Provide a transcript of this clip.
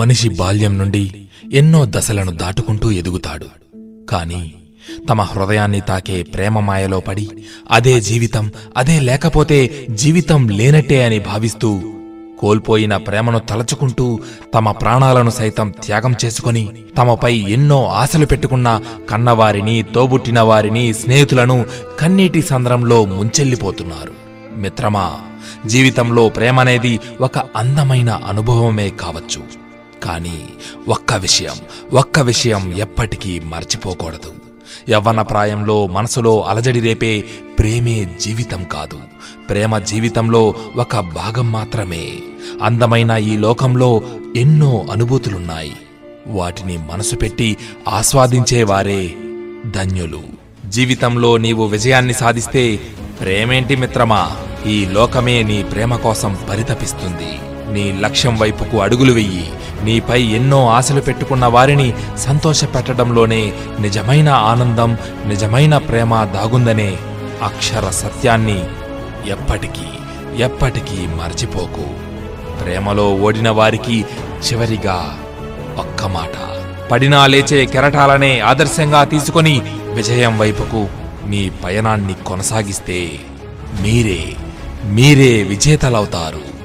మనిషి బాల్యం నుండి ఎన్నో దశలను దాటుకుంటూ ఎదుగుతాడు. కాని తమ హృదయాన్ని తాకే ప్రేమ మాయలో పడి అదే జీవితం అదే లేకపోతే జీవితం లేనట్టే అని భావిస్తూ కోల్పోయిన ప్రేమను తలచుకుంటూ తమ ప్రాణాలను సైతం త్యాగం చేసుకొని తమపై ఎన్నో ఆశలు పెట్టుకున్న కన్నవారిని తోబుట్టిన వారిని స్నేహితులను కన్నీటి సంద్రంలో ముంచెల్లిపోతున్నారు మిత్రమా జీవితంలో ప్రేమనేది ఒక అందమైన అనుభవమే కావచ్చు. కానీ ఒక్క విషయం ఒక్క విషయం ఎప్పటికీ మర్చిపోకూడదు. యవ్వన ప్రాయంలో మనసులో అలజడి రేపే ప్రేమే జీవితం కాదు. ప్రేమ జీవితంలో ఒక భాగం మాత్రమే. అందమైన ఈ లోకంలో ఎన్నో అనుభూతులున్నాయి. వాటిని మనసు పెట్టి ఆస్వాదించేవారే ధన్యులు. జీవితంలో నీవు విజయాన్ని సాధిస్తే ప్రేమేంటి మిత్రమా? ఈ లోకమే నీ ప్రేమ కోసం పరితపిస్తుంది. నీ లక్ష్యం వైపుకు అడుగులు వెయ్యి నీపై ఎన్నో ఆశలు పెట్టుకున్న వారిని సంతోషపెట్టడంలోనే నిజమైన ఆనందం నిజమైన ప్రేమ దాగుందనే అక్షర సత్యాన్ని ఎప్పటికీ ఎప్పటికీ మర్చిపోకు. ప్రేమలో ఓడిన వారికి చివరిగా ఒక్క మాట. పడినా లేచే కెరటాలనే ఆదర్శంగా తీసుకొని విజయం వైపుకు మీ పయనాన్ని కొనసాగిస్తే మీరే మీరే విజేతలవుతారు.